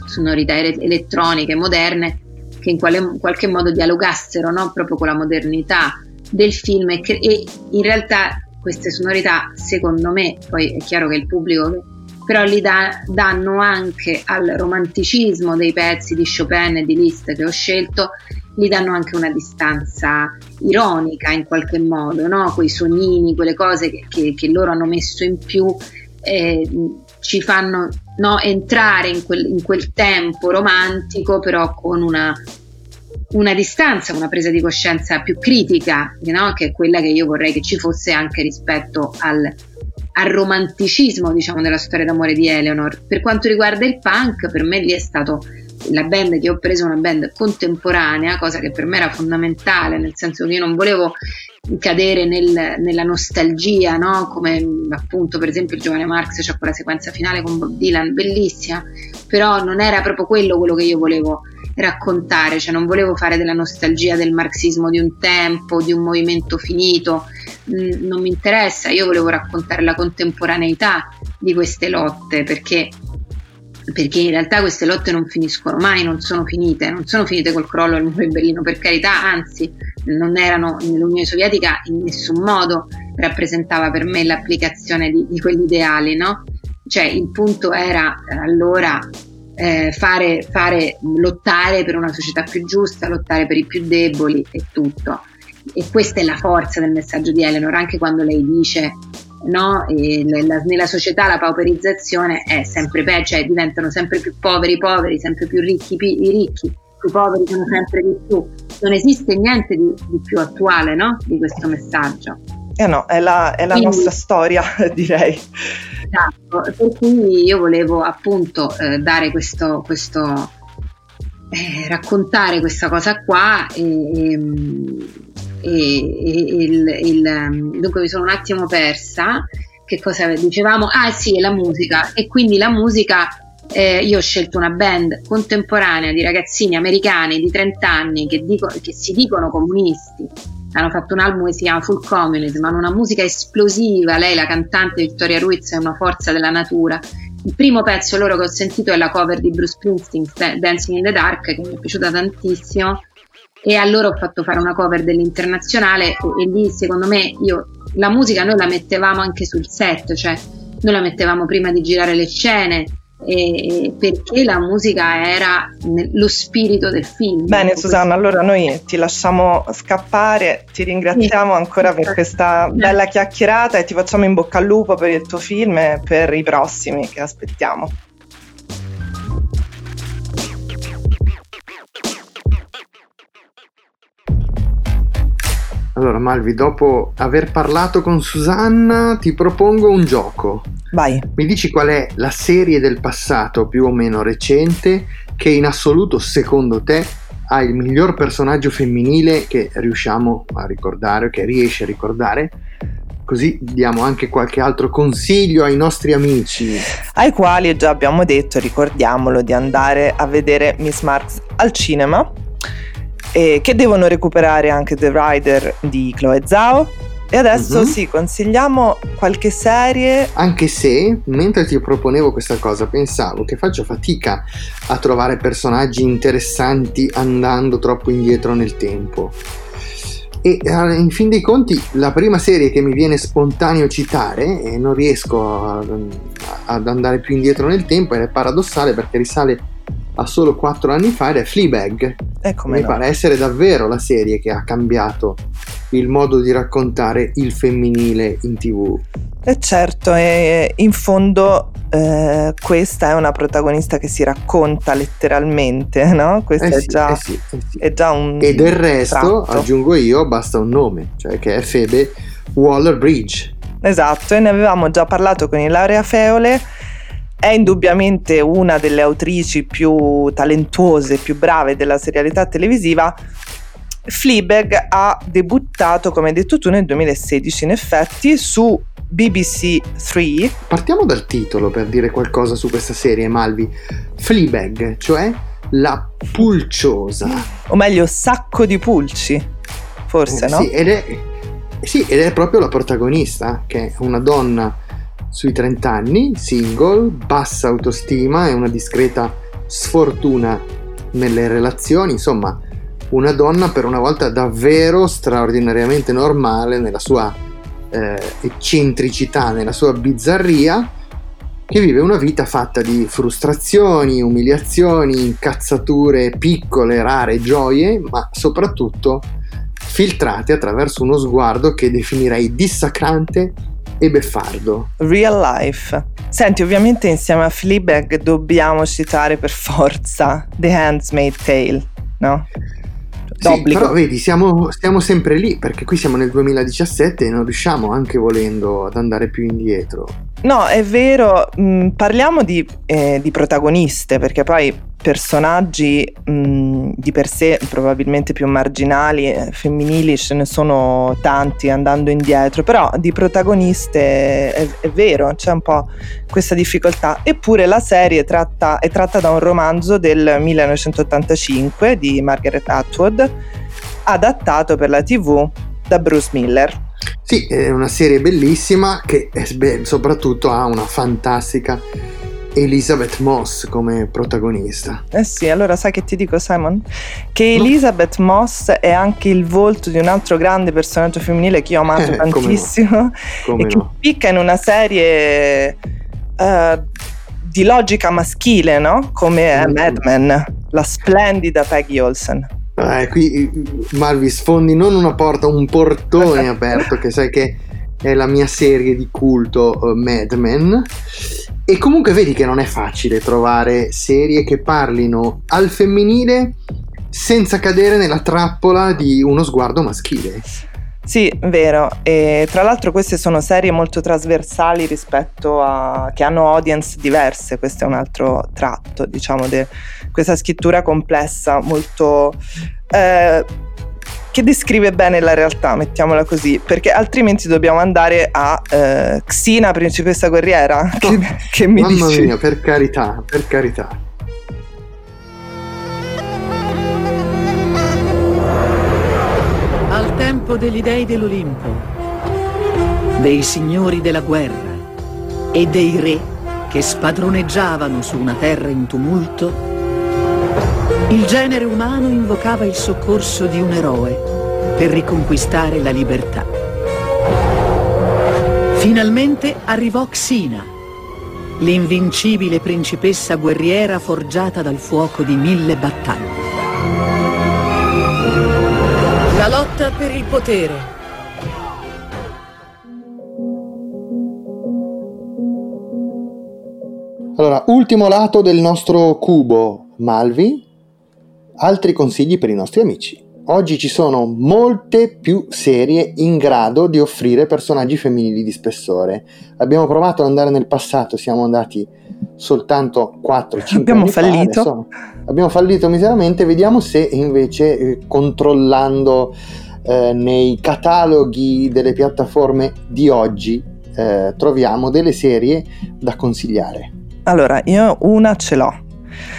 sonorità ele- elettroniche, moderne, che in quale- qualche modo dialogassero no? proprio con la modernità del film e, che- e in realtà queste sonorità, secondo me, poi è chiaro che il pubblico però li dà- danno anche al romanticismo dei pezzi di Chopin e di Liszt che ho scelto, gli danno anche una distanza ironica in qualche modo, no? quei sonini, quelle cose che, che- che loro hanno messo in più eh, ci fanno no, entrare in quel, in quel tempo romantico, però con una, una distanza, una presa di coscienza più critica, no? che è quella che io vorrei che ci fosse anche rispetto al, al romanticismo diciamo della storia d'amore di Eleanor. Per quanto riguarda il punk, per me lì è stato la band che ho preso una band contemporanea, cosa che per me era fondamentale, nel senso che io non volevo cadere nel- nella nostalgia, no? come appunto per esempio il giovane Marx c'è quella sequenza finale con Bob Dylan, bellissima, però non era proprio quello quello che io volevo raccontare, cioè non volevo fare della nostalgia del marxismo di un tempo, di un movimento finito, Mm, non mi interessa, io volevo raccontare la contemporaneità di queste lotte perché perché in realtà queste lotte non finiscono mai, non sono finite, non sono finite col crollo del muro di Berlino, per carità, anzi, non erano l'Unione Sovietica in nessun modo rappresentava per me l'applicazione di, di quegli ideali, no? Cioè il punto era eh, allora eh, fare, fare, lottare per una società più giusta, lottare per i più deboli e tutto. E questa è la forza del messaggio di Eleanor, anche quando lei dice no? Nella, nella società la pauperizzazione è sempre peggio, cioè diventano sempre più poveri i poveri, sempre più ricchi pi- i ricchi, i poveri sono sempre di più. Non esiste niente di, di più attuale no? di questo messaggio. Eh no, è la, è la Quindi- nostra storia, direi. Esatto, per cui io volevo appunto eh, dare questo, questo eh, raccontare questa cosa qua e, e- e- e il, il- dunque mi sono un attimo persa che cosa dicevamo? Ah sì, la musica e quindi la musica eh, io ho scelto una band contemporanea di ragazzini americani di 30 anni che, dico- che si dicono comunisti hanno fatto un album che si chiama Full Communism, hanno una musica esplosiva, lei la cantante Vittoria Ruiz è una forza della natura. Il primo pezzo loro che ho sentito è la cover di Bruce Springsteen, Da- Dancing in the Dark, che mi è piaciuta tantissimo e a loro ho fatto fare una cover dell'internazionale e, e lì secondo me io la musica noi la mettevamo anche sul set, cioè noi la mettevamo prima di girare le scene e- perché la musica era lo spirito del film. Bene Susanna, allora noi ti lasciamo scappare, ti ringraziamo Sì. ancora per questa bella chiacchierata e ti facciamo in bocca al lupo per il tuo film e per i prossimi che aspettiamo. Allora, Malvi, dopo aver parlato con Susanna, ti propongo un gioco. Vai. Mi dici qual è la serie del passato più o meno recente che in assoluto, secondo te, ha il miglior personaggio femminile che riusciamo a ricordare, che riesce a ricordare? Così diamo anche qualche altro consiglio ai nostri amici. Ai quali già abbiamo detto, ricordiamolo, di andare a vedere Miss Marx al cinema e che devono recuperare anche The Rider di Chloe Zhao. E adesso Mhm. sì, consigliamo qualche serie. Anche se, mentre ti proponevo questa cosa, pensavo che faccio fatica a trovare personaggi interessanti andando troppo indietro nel tempo. E eh, in fin dei conti, la prima serie che mi viene spontaneo citare, e non riesco a- ad andare più indietro nel tempo, ed è paradossale perché risale a solo 4 anni fa, ed è Fleabag. E come Mi no. pare essere davvero la serie che ha cambiato il modo di raccontare il femminile in tv. E certo, e in fondo eh, questa è una protagonista che si racconta letteralmente, no? Questo Eh è, sì, già, eh sì, eh sì. è già un E del resto, tratto. aggiungo io, basta un nome, cioè che è Febe Waller-Bridge. Esatto, e ne avevamo già parlato con Ilaria Feole. È indubbiamente una delle autrici più talentuose, più brave della serialità televisiva. Fleabag ha debuttato, come hai detto tu, nel 2016 in effetti su BBC 3 Partiamo dal titolo per dire qualcosa su questa serie, Malvi. Fleabag, cioè la pulciosa. o meglio sacco di pulci, forse Eh, no? Sì ed, è, sì, ed è proprio la protagonista, che è una donna sui 30 anni, single, bassa autostima e una discreta sfortuna nelle relazioni, insomma, una donna per una volta davvero straordinariamente normale nella sua eh, eccentricità, nella sua bizzarria, che vive una vita fatta di frustrazioni, umiliazioni, incazzature piccole, rare, gioie, ma soprattutto filtrate attraverso uno sguardo che definirei dissacrante e beffardo. Real life. Senti, ovviamente insieme a Fleabag dobbiamo citare per forza The Handmaid's Tale, no? Sì, però vedi, siamo, siamo sempre lì perché qui siamo nel 2017 e non riusciamo anche volendo ad andare più indietro. No, è vero, mh, parliamo di, eh, di protagoniste, perché poi personaggi mh, di per sé probabilmente più marginali, eh, femminili, ce ne sono tanti andando indietro, però di protagoniste è, è vero, c'è un po' questa difficoltà. Eppure la serie tratta- è tratta da un romanzo del 1985 di Margaret Atwood, adattato per la TV da Bruce Miller. Sì, è una serie bellissima che beh, soprattutto ha una fantastica Elizabeth Moss come protagonista. Eh sì, allora sai che ti dico Simon? Che Elizabeth Moss è anche il volto di un altro grande personaggio femminile che io ho amato Eh, come no. tantissimo Come e che no? picca in una serie eh, di logica maschile, no? Come è Mm. Mad Men, la splendida Peggy Olsen. Eh, qui Malvi sfondi non una porta, un portone aperto che sai che è la mia serie di culto eh, Mad Men. E comunque vedi che non è facile trovare serie che parlino al femminile senza cadere nella trappola di uno sguardo maschile. Sì, vero. E tra l'altro queste sono serie molto trasversali rispetto a... che hanno audience diverse, questo è un altro tratto, diciamo, di questa scrittura complessa, molto... eh, che descrive bene la realtà, mettiamola così, perché altrimenti dobbiamo andare a eh, Xina, principessa guerriera, che, che mi Mamma dici? mia, per carità, per carità. Al tempo degli dei dell'Olimpo, dei signori della guerra e dei re che spadroneggiavano su una terra in tumulto, il genere umano invocava il soccorso di un eroe per riconquistare la libertà. Finalmente arrivò Xina, l'invincibile principessa guerriera forgiata dal fuoco di mille battaglie. La lotta per il potere. Allora, ultimo lato del nostro cubo, Malvi. Altri consigli per i nostri amici. oggi ci sono molte più serie in grado di offrire personaggi femminili di spessore. Abbiamo provato ad andare nel passato, siamo andati soltanto 4-5 abbiamo fallito. fa. Adesso abbiamo fallito miseramente, vediamo se invece eh, controllando eh, nei cataloghi delle piattaforme di oggi eh, troviamo delle serie da consigliare. Allora, io una ce l'ho.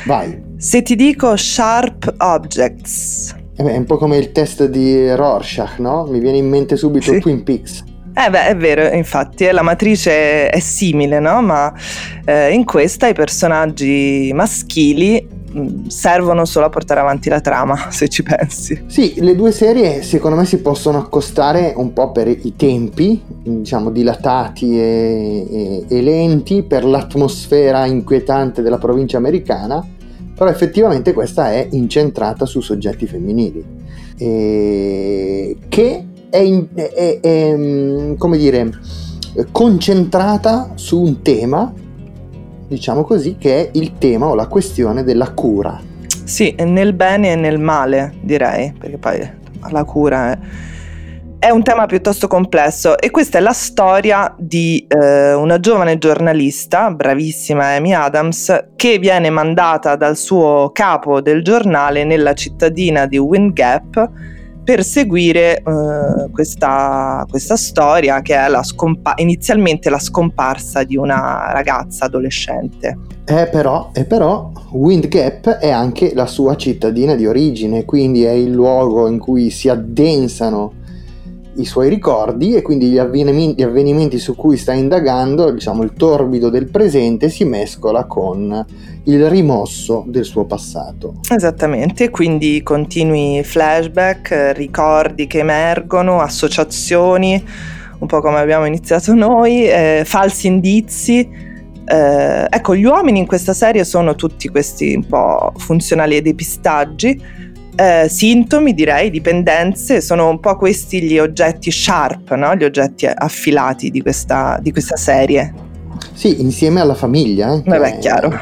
Vai. Se ti dico Sharp Objects. Eh beh, è un po' come il test di Rorschach, no? Mi viene in mente subito Sì. Twin Peaks. Eh beh, è vero, infatti, eh, la matrice è simile, no? Ma eh, in questa i personaggi maschili mh, servono solo a portare avanti la trama, se ci pensi. Sì, le due serie secondo me si possono accostare un po' per i tempi, diciamo dilatati e, e- e lenti, per l'atmosfera inquietante della provincia americana, però effettivamente questa è incentrata su soggetti femminili, e che è, in- è- è, mm, come dire, concentrata su un tema, diciamo così, che è il tema o la questione della cura. Sì, nel bene e nel male, direi, perché poi la cura è, è un tema piuttosto complesso e questa è la storia di eh, una giovane giornalista, bravissima Amy Adams, che viene mandata dal suo capo del giornale nella cittadina di Wind Gap per seguire eh, questa, questa storia che è la scompa- inizialmente la scomparsa di una ragazza adolescente. Eh però, eh però, Wind Gap è anche la sua cittadina di origine, quindi è il luogo in cui si addensano i suoi ricordi e quindi gli avvenimenti, gli avvenimenti su cui sta indagando, diciamo il torbido del presente, si mescola con il rimosso del suo passato. Esattamente, quindi continui flashback, ricordi che emergono, associazioni, un po' come abbiamo iniziato noi, eh, falsi indizi. Eh, ecco, gli uomini in questa serie sono tutti questi un po' funzionali ai depistaggi, eh, sintomi direi, dipendenze, sono un po' questi gli oggetti sharp, no? gli oggetti affilati di questa, di questa serie. Sì, insieme alla famiglia, eh, Vabbè, che, chiaro.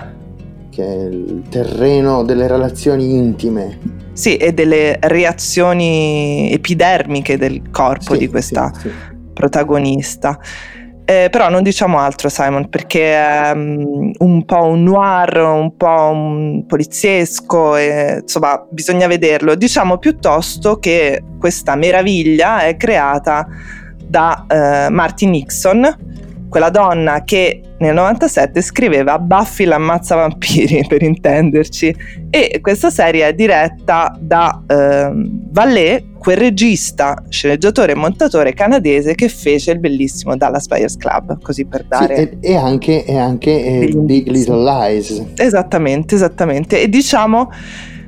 che è il terreno delle relazioni intime. Sì, e delle reazioni epidermiche del corpo Sì, di questa sì, sì. protagonista. Eh, però non diciamo altro, Simon, perché è mm, un po' un noir, un po' un poliziesco, e, insomma, bisogna vederlo. Diciamo piuttosto che questa meraviglia è creata da eh, Martin Nixon, quella donna che nel 97 scriveva Buffy l'ammazza vampiri, per intenderci, e questa serie è diretta da ehm, Vallée, quel regista, sceneggiatore e montatore canadese che fece il bellissimo Dallas Buyers Club, così per Sì, dare... e, e anche, e anche eh, Big. Little Lies. Esattamente, esattamente. E diciamo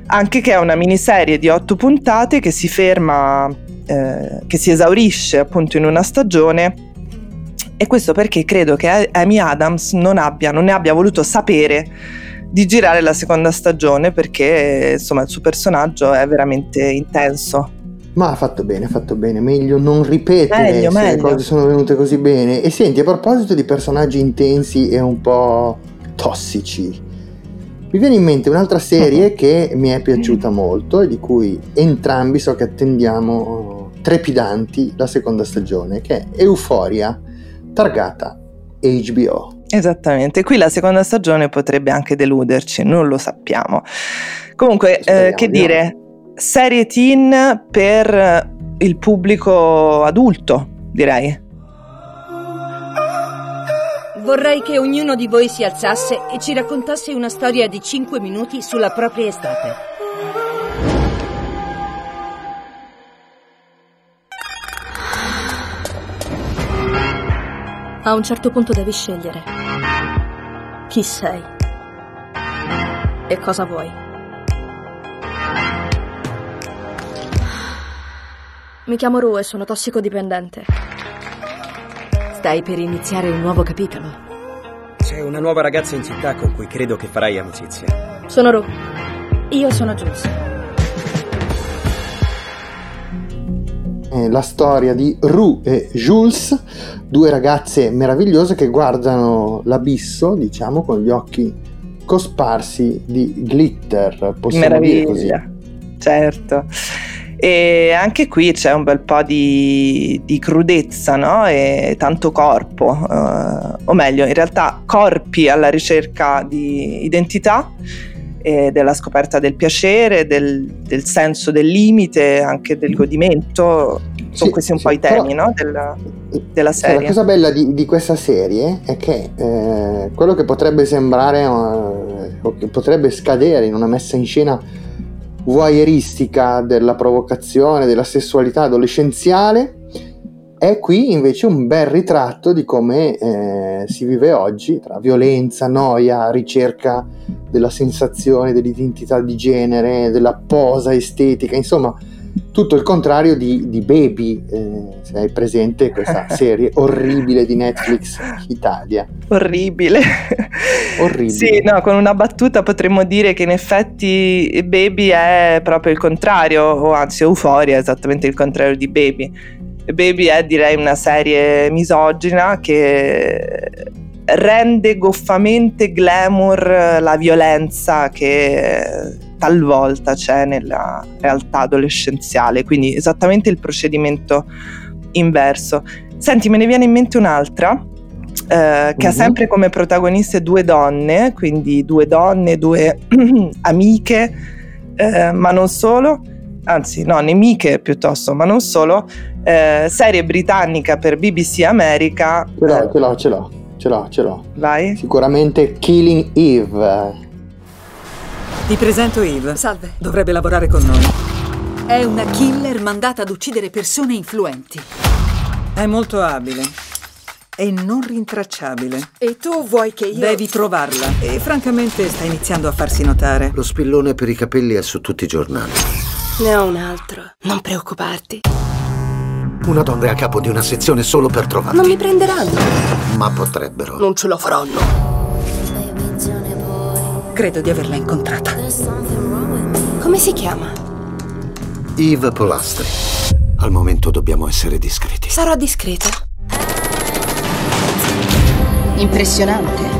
anche che è una miniserie di otto puntate che si ferma, eh, che si esaurisce appunto in una stagione. E questo perché credo che Amy Adams non, abbia, non ne abbia voluto sapere di girare la seconda stagione perché insomma il suo personaggio è veramente intenso. Ma ha fatto bene, ha fatto bene. Meglio non ripetere Meglio, se le meglio. cose sono venute così bene. E senti, a proposito di personaggi intensi e un po' tossici, mi viene in mente un'altra serie che mi è piaciuta molto e di cui entrambi so che attendiamo trepidanti la seconda stagione, che è Euphoria, targata HBO. Esattamente, qui la seconda stagione potrebbe anche deluderci, non lo sappiamo. Comunque, eh, che dire, serie teen per il pubblico adulto, direi. Vorrei che ognuno di voi si alzasse e ci raccontasse una storia di 5 minuti sulla propria estate. A un certo punto devi scegliere chi sei e cosa vuoi. Mi chiamo Ru e sono tossicodipendente. Stai per iniziare un nuovo capitolo. C'è una nuova ragazza in città con cui credo che farai amicizia. Sono Ru. Io sono Jules. È la storia di Rue e Jules, due ragazze meravigliose che guardano l'abisso, diciamo, con gli occhi cosparsi di glitter, possiamo dire così. Meraviglia, certo. E anche qui c'è un bel po' di, di crudezza, no? E tanto corpo, uh, o meglio, in realtà corpi alla ricerca di identità e della scoperta del piacere, del, del senso del limite, anche del godimento. Sono sì, questi un sì, po' i temi no? della, della serie. la cosa bella di, di, questa serie è che eh, quello che potrebbe sembrare uh, o che potrebbe scadere in una messa in scena voyeuristica della provocazione, della sessualità adolescenziale, è qui invece un bel ritratto di come eh, si vive oggi tra violenza, noia, ricerca della sensazione, dell'identità di genere, della posa estetica, insomma tutto il contrario di, di Baby, eh, se hai presente questa serie orribile di Netflix Italia. Orribile. Orribile. Sì, no, con una battuta potremmo dire che in effetti Baby è proprio il contrario, o anzi Euphoria è esattamente il contrario di Baby. Baby è direi una serie misogina che rende goffamente glamour la violenza che talvolta c'è nella realtà adolescenziale, quindi esattamente il procedimento inverso. Senti, me ne viene in mente un'altra. Eh, che ha mhm. sempre come protagoniste due donne, quindi due donne, due amiche, eh, ma non solo, anzi no, nemiche piuttosto, ma non solo, eh, serie britannica per BBC America. Ce l'ho, ce l'ho, ce l'ho, ce l'ho, ce l'ho. Vai. Sicuramente Killing Eve. Ti presento Eve. Salve. Dovrebbe lavorare con noi. È una killer mandata ad uccidere persone influenti. È molto abile e non rintracciabile. E tu vuoi che io... Devi trovarla. E francamente sta iniziando a farsi notare. Lo spillone per i capelli è su tutti i giornali. Ne ho un altro. Non preoccuparti. Una donna è a capo di una sezione solo per trovarti. Non mi prenderanno. Ma potrebbero. Non ce lo faranno. Credo di averla incontrata. Come si chiama? Eve Polastri. Al momento dobbiamo essere discreti. Sarò discreta. Impressionante.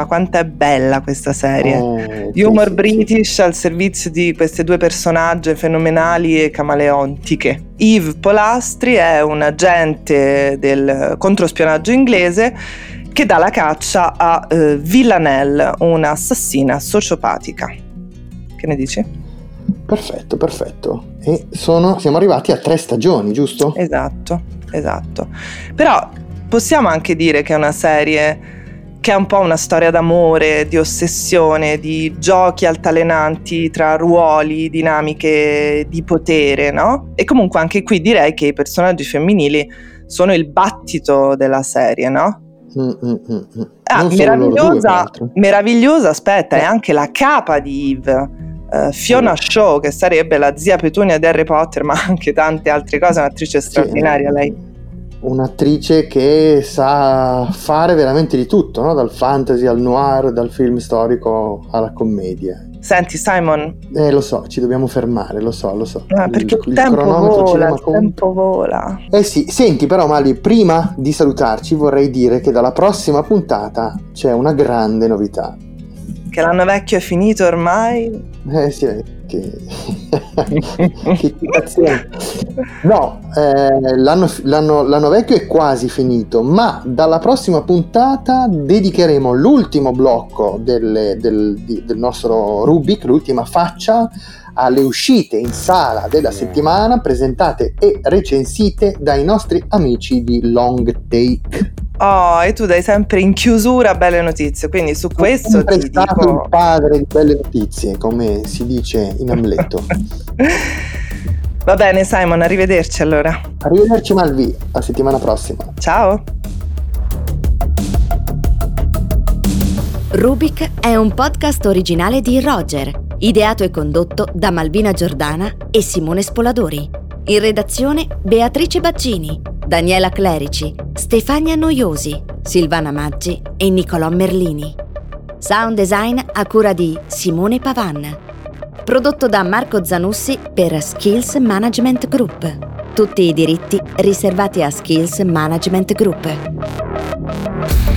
Ma quanto è bella questa serie. Oh, Humor sì, british sì. al servizio di queste due personaggi fenomenali e camaleontiche. Eve Polastri è un agente del controspionaggio inglese che dà la caccia a eh, Villanelle, un'assassina sociopatica. Che ne dici? Perfetto, perfetto. E sono, siamo arrivati a tre stagioni, giusto? Esatto, esatto. Però possiamo anche dire che è una serie che è un po' una storia d'amore, di ossessione, di giochi altalenanti tra ruoli, dinamiche di potere, no? E comunque anche qui direi che i personaggi femminili sono il battito della serie, no? Mm, mm, mm, ah, meravigliosa, due, meravigliosa, aspetta, eh. è anche la capa di Eve. Uh, Fiona. Shaw, che sarebbe la zia Petunia di Harry Potter, ma anche tante altre cose, un'attrice straordinaria sì, lei. Un'attrice che sa fare veramente di tutto, no? dal fantasy al noir, dal film storico alla commedia. Senti Simon. Eh lo so, ci dobbiamo fermare, lo so, lo so. Ah, perché il, il, tempo vola, il con... tempo vola. Eh sì, senti però Mali, prima di salutarci vorrei dire che dalla prossima puntata c'è una grande novità. Che l'anno vecchio è finito ormai? Eh sì, che, che. No, eh, l'anno, l'anno, l'anno, vecchio è quasi finito, ma dalla prossima puntata dedicheremo l'ultimo blocco del, del, del nostro Rubik, l'ultima faccia, alle uscite in sala della settimana presentate e recensite dai nostri amici di Long Take. Oh, e tu dai sempre in chiusura belle notizie, quindi su questo sempre ti stato dico... il padre di belle notizie, come si dice in Amleto. Va bene Simon, arrivederci allora. Arrivederci Malvi, la settimana prossima. Ciao. Rubik è un podcast originale di Roger, ideato e condotto da Malvina Giordana e Simone Spoladori. In redazione Beatrice Baccini. Daniela Clerici, Stefania Noiosi, Silvana Maggi e Nicolò Merlini. Sound design a cura di Simone Pavan. Prodotto da Marco Zanussi per Skills Management Group. Tutti i diritti riservati a Skills Management Group.